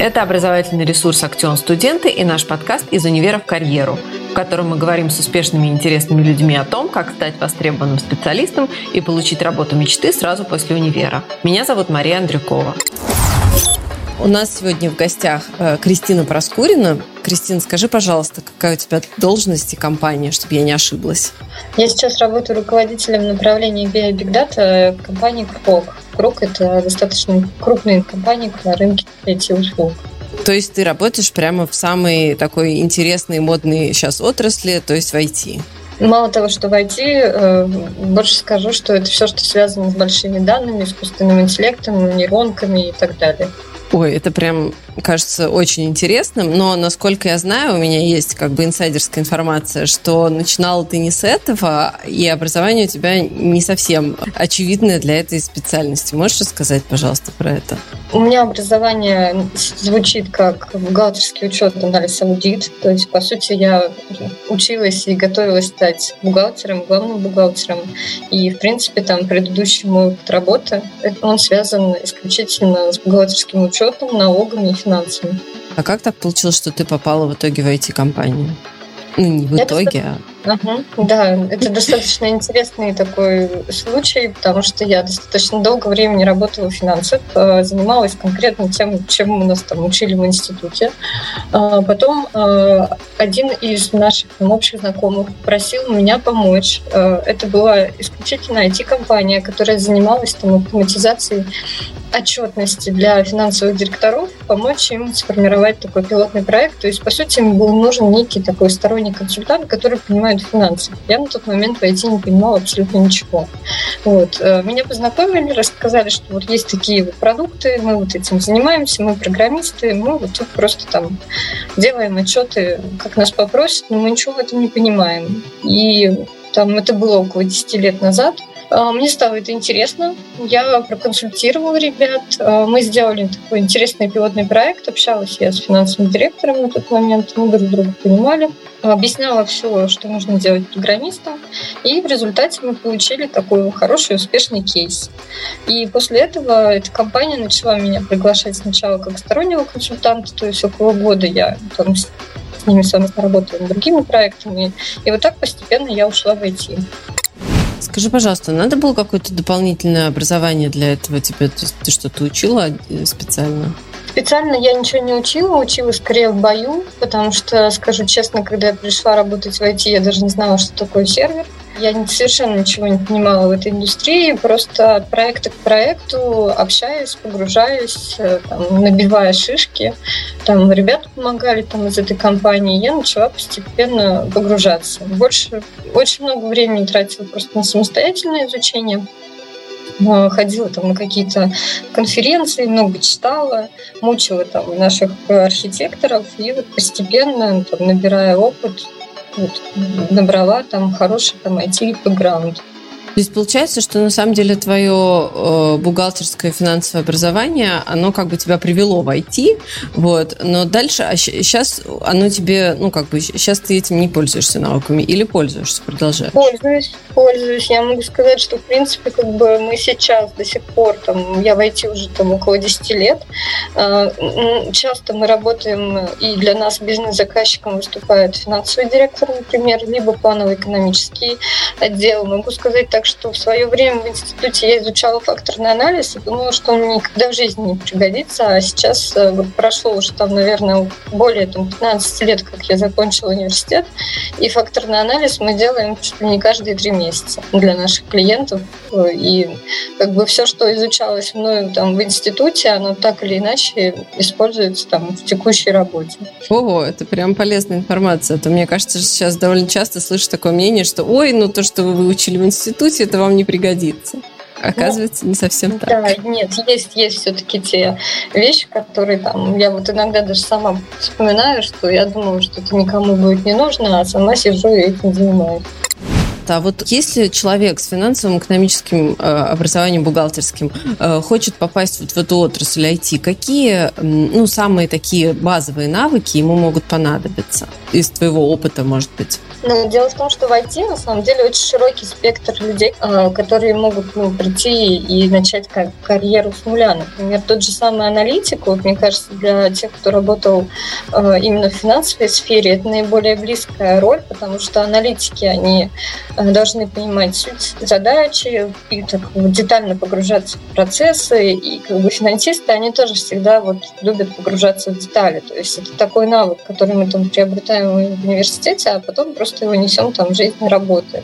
Это образовательный ресурс «Актион Студенты» и наш подкаст «Из универа в карьеру», в котором мы говорим с успешными и интересными людьми о том, как стать востребованным специалистом и получить работу мечты сразу после универа. Меня зовут Мария Андрюкова. У нас сегодня в гостях э, Кристина Проскурина. Кристина, скажи, пожалуйста, какая у тебя должность и компания, чтобы я не ошиблась? Я сейчас работаю руководителем направления BI Big Data компании Крок. Крок – это достаточно крупная компания на рынке IT-услуг. То есть ты работаешь прямо в самой такой интересной, модной сейчас отрасли, то есть в IT? Мало того, что в IT, э, больше скажу, что это все, что связано с большими данными, искусственным интеллектом, нейронками и так далее. Ой, это прям кажется очень интересным, но насколько я знаю, у меня есть как бы инсайдерская информация, что начинала ты не с этого, и образование у тебя не совсем очевидное для этой специальности. Можешь рассказать, пожалуйста, про это? У меня образование звучит как бухгалтерский учет, анализ, аудит. То есть, по сути, я училась и готовилась стать бухгалтером, главным бухгалтером. И, в принципе, там предыдущий мой опыт работы, он связан исключительно с бухгалтерским учетом, налогами и финансами. А как так получилось, что ты попала в итоге в IT-компанию? Ну, не в итоге, а Ага, да, это достаточно интересный такой случай, потому что я достаточно долго времени работала в финансах, э, занималась конкретно тем, чем у нас там учили в институте. А потом э, один из наших там, общих знакомых просил меня помочь. Э, это была исключительно IT-компания, которая занималась там автоматизацией отчетности для финансовых директоров, помочь им сформировать такой пилотный проект. То есть, по сути, им был нужен некий такой сторонний консультант, который понимает понимают финансы. Я на тот момент в IT не понимала абсолютно ничего. Вот. Э, меня познакомили, рассказали, что вот есть такие вот продукты, мы вот этим занимаемся, мы программисты, мы вот тут просто там делаем отчеты, как нас попросят, но мы ничего в этом не понимаем. И там это было около 10 лет назад. А, мне стало это интересно. Я проконсультировала ребят. А, мы сделали такой интересный пилотный проект. Общалась я с финансовым директором на тот момент. Мы друг друга понимали. Объясняла все, что нужно делать программистам. И в результате мы получили такой хороший, успешный кейс. И после этого эта компания начала меня приглашать сначала как стороннего консультанта. То есть около года я там с ними совместно работала над другими проектами. И вот так постепенно я ушла в IT. Скажи, пожалуйста, надо было какое-то дополнительное образование для этого тебе? То есть ты что-то учила э, специально? Специально я ничего не учила, учила скорее в бою, потому что, скажу честно, когда я пришла работать в IT, я даже не знала, что такое сервер. Я совершенно ничего не понимала в этой индустрии, просто от проекта к проекту общаюсь, погружаюсь, э, там, набивая шишки. Там ребята помогали там, из этой компании, я начала постепенно погружаться. Больше, очень много времени тратила просто на самостоятельное изучение э, ходила там на какие-то конференции, много читала, мучила там наших архитекторов, и вот постепенно, там, набирая опыт, вот, набрала там хороший там IT-бэкграунд. То есть получается, что на самом деле твое э, бухгалтерское финансовое образование, оно как бы тебя привело в IT, вот, но дальше, а сейчас оно тебе, ну как бы, сейчас ты этим не пользуешься навыками или пользуешься, продолжай. Пользуюсь, пользуюсь. Я могу сказать, что в принципе как бы мы сейчас до сих пор, там, я в IT уже там около 10 лет, э, часто мы работаем, и для нас бизнес-заказчиком выступает финансовый директор, например, либо планово-экономический отдел. Могу сказать так что в свое время в институте я изучала факторный анализ и думала, что он мне никогда в жизни не пригодится. А сейчас э, вот прошло уже там, наверное, более там, 15 лет, как я закончила университет. И факторный анализ мы делаем чуть ли не каждые три месяца для наших клиентов. И как бы все, что изучалось мною там в институте, оно так или иначе используется там в текущей работе. Ого, это прям полезная информация. А то мне кажется, сейчас довольно часто слышу такое мнение, что ой, ну то, что вы выучили в институте, сути это вам не пригодится. Оказывается, ну, не совсем так. Да, нет, есть, есть все-таки те вещи, которые там, я вот иногда даже сама вспоминаю, что я думала, что это никому будет не нужно, а сама сижу и этим занимаюсь. А вот если человек с финансовым, экономическим э, образованием, бухгалтерским э, хочет попасть вот в эту отрасль IT, какие, ну, самые такие базовые навыки ему могут понадобиться из твоего опыта, может быть? Но дело в том, что в IT на самом деле очень широкий спектр людей, а, которые могут ну, прийти и начать как карьеру с нуля. Например, тот же самый аналитик, вот, мне кажется, для тех, кто работал именно в финансовой сфере, это наиболее близкая роль, потому что аналитики, они а, должны понимать суть задачи и так детально погружаться в процессы, и как бы финансисты, они тоже всегда вот любят погружаться в детали. То есть это такой навык, который мы там приобретаем в университете, а потом просто его несем там в жизнь работы.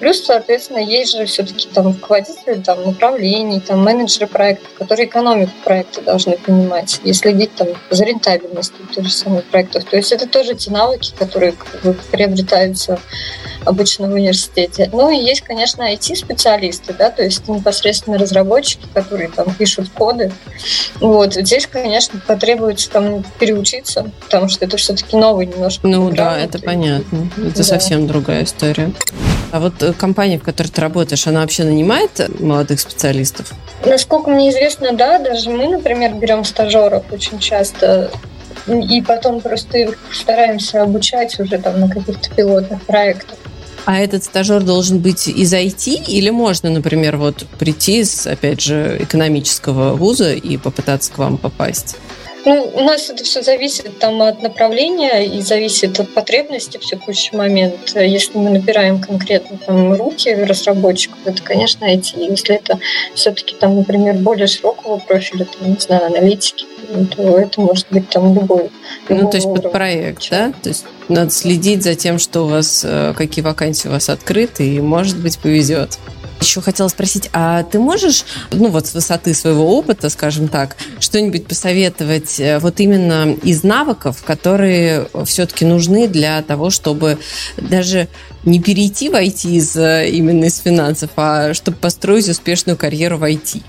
Плюс, соответственно, есть же все-таки там руководители там, направлений, там менеджеры проектов, которые экономику проекта должны понимать и следить там за рентабельностью тех же самых проектов. То есть это тоже те навыки, которые как бы, приобретаются обычно в университете. Ну и есть, конечно, IT-специалисты, да, то есть непосредственно разработчики, которые там пишут коды. Вот здесь, конечно, потребуется там переучиться, потому что это все-таки новый немножко. Ну да, это понятно. Это да. совсем другая история. А вот э, компания, в которой ты работаешь, она вообще нанимает молодых специалистов? Насколько мне известно, да. Даже мы, например, берем стажеров очень часто и потом просто их стараемся обучать уже там на каких-то пилотных проектах. А этот стажер должен быть из IT или можно, например, вот прийти из, опять же, экономического вуза и попытаться к вам попасть? Ну, у нас это все зависит там от направления и зависит от потребности в текущий момент. Если мы набираем конкретно там руки разработчиков, это, конечно, IT. Если это все-таки там, например, более широкого профиля, там, не знаю, аналитики, то это может быть там любой. Ну, то есть под проект, да? То есть надо следить за тем, что у вас, э, какие вакансии у вас открыты, и, может быть, повезет. Еще хотела спросить, а ты можешь, ну вот с высоты своего опыта, скажем так, что-нибудь посоветовать э, вот именно из навыков, которые все-таки нужны для того, чтобы даже не перейти в IT из, э, именно из финансов, а чтобы построить успешную карьеру в IT?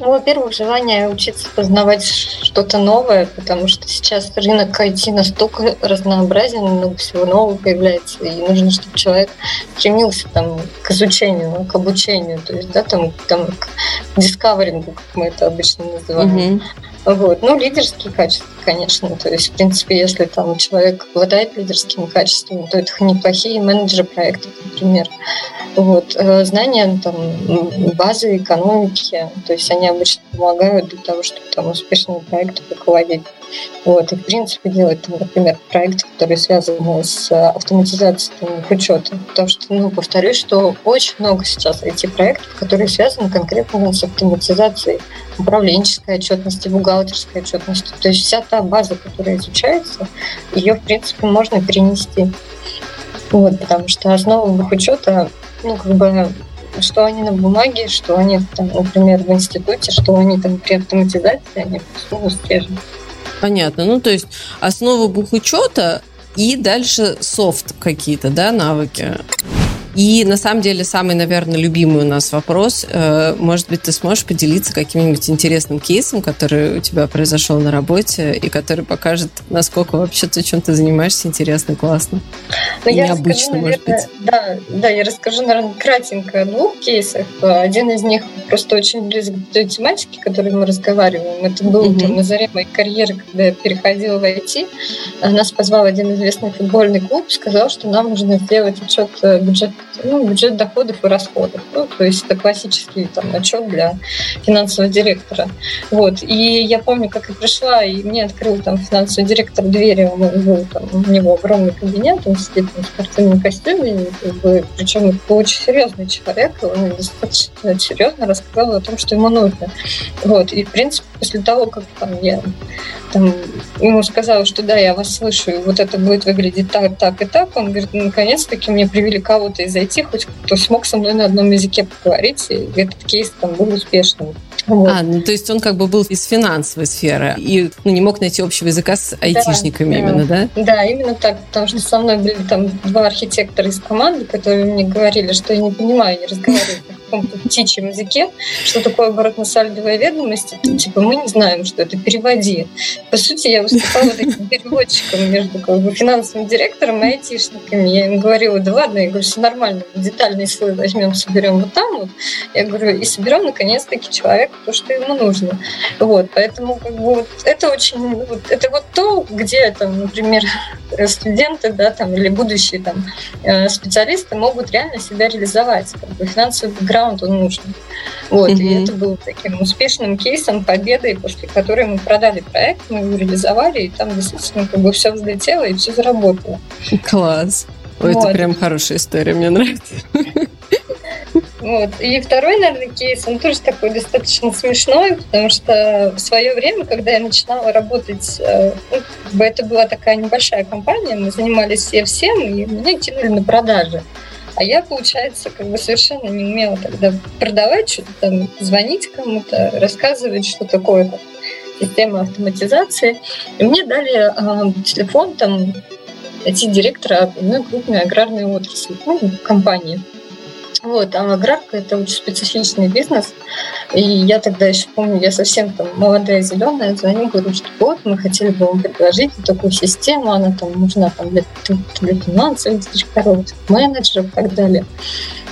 Ну, во-первых, желание учиться познавать что-то новое, потому что сейчас рынок IT настолько разнообразен, много всего нового появляется, и нужно, чтобы человек стремился там, к изучению, к обучению, то есть, да, там, там к дискаверингу, как мы это обычно называем. Mm-hmm. Вот. Ну, лидерские качества, конечно. То есть, в принципе, если там человек обладает лидерскими качествами, то это неплохие менеджеры проектов, например. Вот. Э, знания там, базы экономики, то есть они обычно помогают для того, чтобы там успешные проекты руководить. Вот. И, в принципе, делать, там, например, проекты, которые связаны с автоматизацией там, учета. Потому что, ну, повторюсь, что очень много сейчас IT-проектов, которые связаны конкретно с автоматизацией управленческой отчетности, бухгалтерской отчетности. То есть вся та база, которая изучается, ее, в принципе, можно перенести. Вот, потому что основа бухучета ну, как бы, что они на бумаге, что они, там, например, в институте, что они там при автоматизации, они плюс те. Понятно. Ну, то есть основа бухучета и дальше софт какие-то, да, навыки. И на самом деле самый, наверное, любимый у нас вопрос. Э, может быть, ты сможешь поделиться каким-нибудь интересным кейсом, который у тебя произошел на работе и который покажет, насколько вообще ты чем то занимаешься интересно, классно. Ну, я необычно, расскажу, может быть. Да, да, я расскажу, наверное, кратенько о двух кейсах. Один из них просто очень близок к той тематике, о которой мы разговариваем. Это был mm-hmm. там, на заре моей карьеры, когда я переходила в IT. Нас позвал один известный футбольный клуб, сказал, что нам нужно сделать отчет э, бюджета ну, бюджет доходов и расходов. Ну, то есть это классический там, отчет для финансового директора. Вот. И я помню, как я пришла, и мне открыл там финансовый директор двери, он был там, у него огромный кабинет, он сидит там, в спортивном костюме, как бы, причем это очень серьезный человек, он достаточно серьезно рассказал о том, что ему нужно. Вот. И, в принципе, после того, как там, я там, ему сказала, что да, я вас слышу, и вот это будет выглядеть так, так и так, он говорит, ну, наконец-таки мне привели кого-то из IT, хоть кто смог со мной на одном языке поговорить, и этот кейс там был успешным. Вот. А, ну то есть он как бы был из финансовой сферы и ну, не мог найти общего языка с айтишниками да, именно, да? Да, именно так, потому что со мной были там два архитектора из команды, которые мне говорили, что я не понимаю, я разговариваю каком-то птичьем языке, что такое оборотно-сальдовая ведомость, типа мы не знаем, что это, переводи. По сути, я выступала таким переводчиком между как бы, финансовым директором и айтишниками. Я им говорила, да ладно, я говорю, все нормально, детальный слой возьмем, соберем вот там вот. Я говорю, и соберем наконец-таки человека то, что ему нужно. Вот, поэтому как бы, вот, это очень, вот, это вот то, где там, например, студенты, да, там, или будущие там э, специалисты могут реально себя реализовать. Как бы финансовый бэкграунд бэкграунд он нужен. Вот, mm-hmm. и это был таким успешным кейсом, победой, после которой мы продали проект, мы его реализовали, и там действительно как бы все взлетело и все заработало. Класс. Ой, вот. это прям хорошая история, мне нравится. Вот. И второй, наверное, кейс, он тоже такой достаточно смешной, потому что в свое время, когда я начинала работать, э, ну, это была такая небольшая компания, мы занимались все всем, и меня кинули на продажи. А я, получается, как бы совершенно не умела тогда продавать, что-то там звонить кому-то, рассказывать, что такое там, система автоматизации. И мне дали э, телефон там IT-директора одной крупной аграрной отрасли, ну, компании. Вот, а аграрка это очень специфичный бизнес. И я тогда еще помню, я совсем там молодая, зеленая, звоню, говорю, что вот, мы хотели бы вам предложить такую систему, она там нужна там, для, для финансовых директоров, менеджеров и так далее.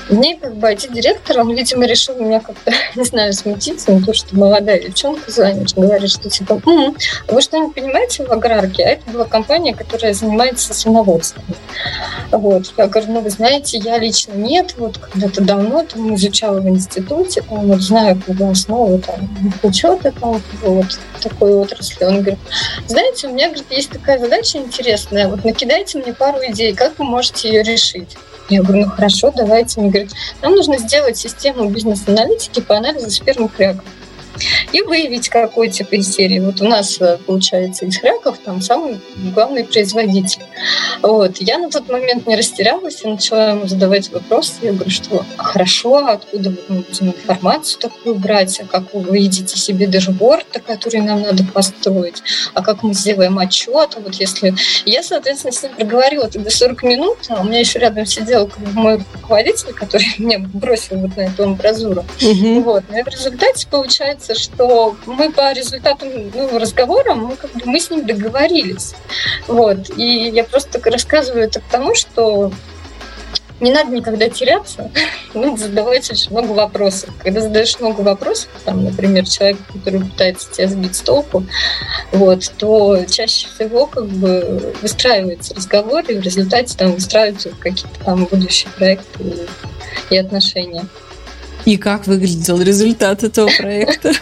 Мне как бы IT-директор, он, видимо, решил меня как-то, не знаю, смутиться, на то, что молодая девчонка звонит, говорит, что типа, м-м, вы что-нибудь понимаете в аграрке? А это была компания, которая занимается свиноводством. Вот. Я говорю, ну, вы знаете, я лично нет, вот когда-то давно там изучала в институте, там, вот знаю как бы там учета там, вот такой отрасли. Он говорит, знаете, у меня говорит, есть такая задача интересная, вот накидайте мне пару идей, как вы можете ее решить. Я говорю, ну хорошо, давайте. Мне говорят, нам нужно сделать систему бизнес-аналитики по анализу спермы хряков и выявить какой тип серии. Вот у нас, э, получается, из хряков там самый главный производитель. Вот. Я на тот момент не растерялась и начала ему задавать вопросы. Я говорю, что хорошо, откуда мы будем информацию такую брать, а как вы видите себе дашборд, который нам надо построить, а как мы сделаем отчет, вот если... Я, соответственно, с ним проговорила тогда 40 минут, а у меня еще рядом сидел мой руководитель, который меня бросил вот на эту амбразуру. Угу. Вот. Но в результате получается получается, что мы по результатам ну, разговора, мы, как бы, мы с ним договорились. Вот. И я просто рассказываю это потому, что не надо никогда теряться, надо задавать очень много вопросов. Когда задаешь много вопросов, там, например, человек, который пытается тебя сбить с толку, вот, то чаще всего как бы выстраивается разговор, и в результате там выстраиваются какие-то там будущие проекты и, и отношения. И как выглядел результат этого проекта?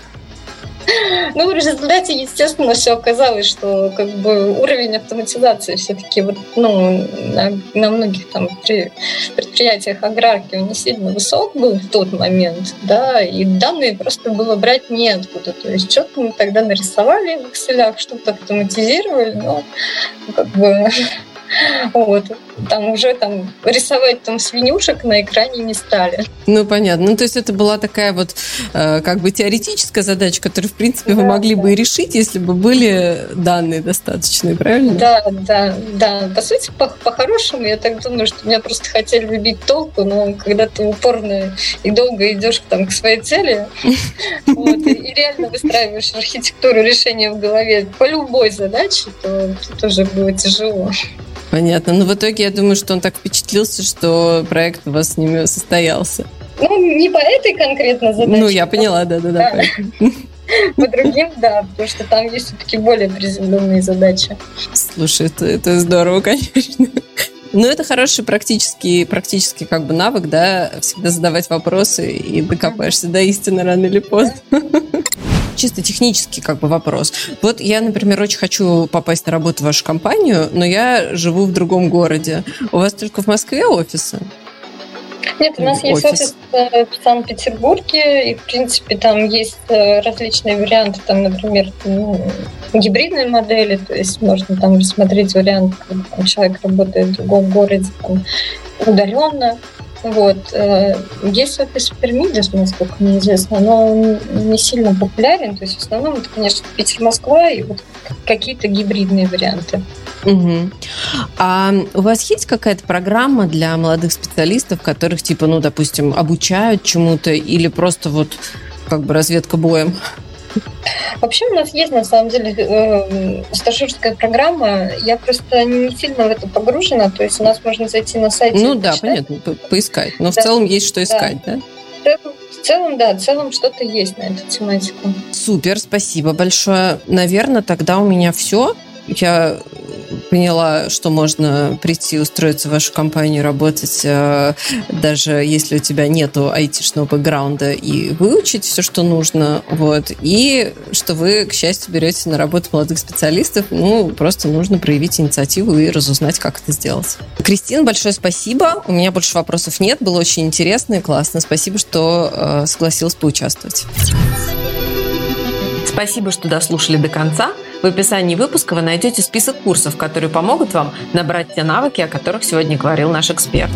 Ну, в результате, естественно, все оказалось, что как бы уровень автоматизации все-таки вот, ну, на, на многих там предприятиях аграрки он не сильно высок был в тот момент, да, и данные просто было брать неоткуда. То есть что-то мы тогда нарисовали в Excel, что-то автоматизировали, но как бы Вот. Там уже там рисовать там свинюшек на экране не стали. Ну, понятно. Ну, то есть это была такая вот э, как бы теоретическая задача, которую, в принципе, да, вы могли да. бы и решить, если бы были данные достаточные, правильно? Да, да, да. По сути, по- по-хорошему, я так думаю, что меня просто хотели выбить толку, но когда ты упорно и долго идешь там к своей цели, и реально выстраиваешь архитектуру решения в голове по любой задаче, то тут уже было тяжело. Понятно. Но в итоге я думаю, что он так впечатлился, что проект у вас с ними состоялся. Ну, не по этой конкретно задаче. Ну, я поняла, да-да-да. По другим, да, потому что там есть все-таки более приземленные задачи. Слушай, это, это здорово, конечно. Ну, это хороший практический, практический как бы навык, да, всегда задавать вопросы и докопаешься до истины рано или поздно чисто технический как бы вопрос. Вот я, например, очень хочу попасть на работу в вашу компанию, но я живу в другом городе. У вас только в Москве офисы? Нет, у нас офис. есть офис э, в Санкт-Петербурге, и, в принципе, там есть э, различные варианты, там, например, гибридные модели, то есть можно там рассмотреть вариант, когда там, человек работает в другом городе там, удаленно, Вот. Э, есть офис Пермидис, насколько мне известно, но он не сильно популярен. То есть в основном это, конечно, Питер-Москва и вот какие-то гибридные варианты. Угу. А у вас есть какая-то программа для молодых специалистов, которых, типа, ну, допустим, обучают чему-то или просто вот как бы разведка боем? Вообще у нас есть на самом деле э, стажерская программа. Я просто не сильно в это погружена. То есть у нас можно зайти на сайт. Ну да, понятно, поискать. Но да. в целом есть что искать, да? да? В целом, да, в целом что-то есть на эту тематику. Супер, спасибо большое. Наверное, тогда у меня все. Я поняла, что можно прийти, устроиться в вашу компанию, работать, э, даже если у тебя нету айтишного бэкграунда, и выучить все, что нужно. Вот. И что вы, к счастью, берете на работу молодых специалистов. Ну, просто нужно проявить инициативу и разузнать, как это сделать. Кристина, большое спасибо. У меня больше вопросов нет. Было очень интересно и классно. Спасибо, что э, согласилась поучаствовать. Спасибо, что дослушали до конца. В описании выпуска вы найдете список курсов, которые помогут вам набрать те навыки, о которых сегодня говорил наш эксперт.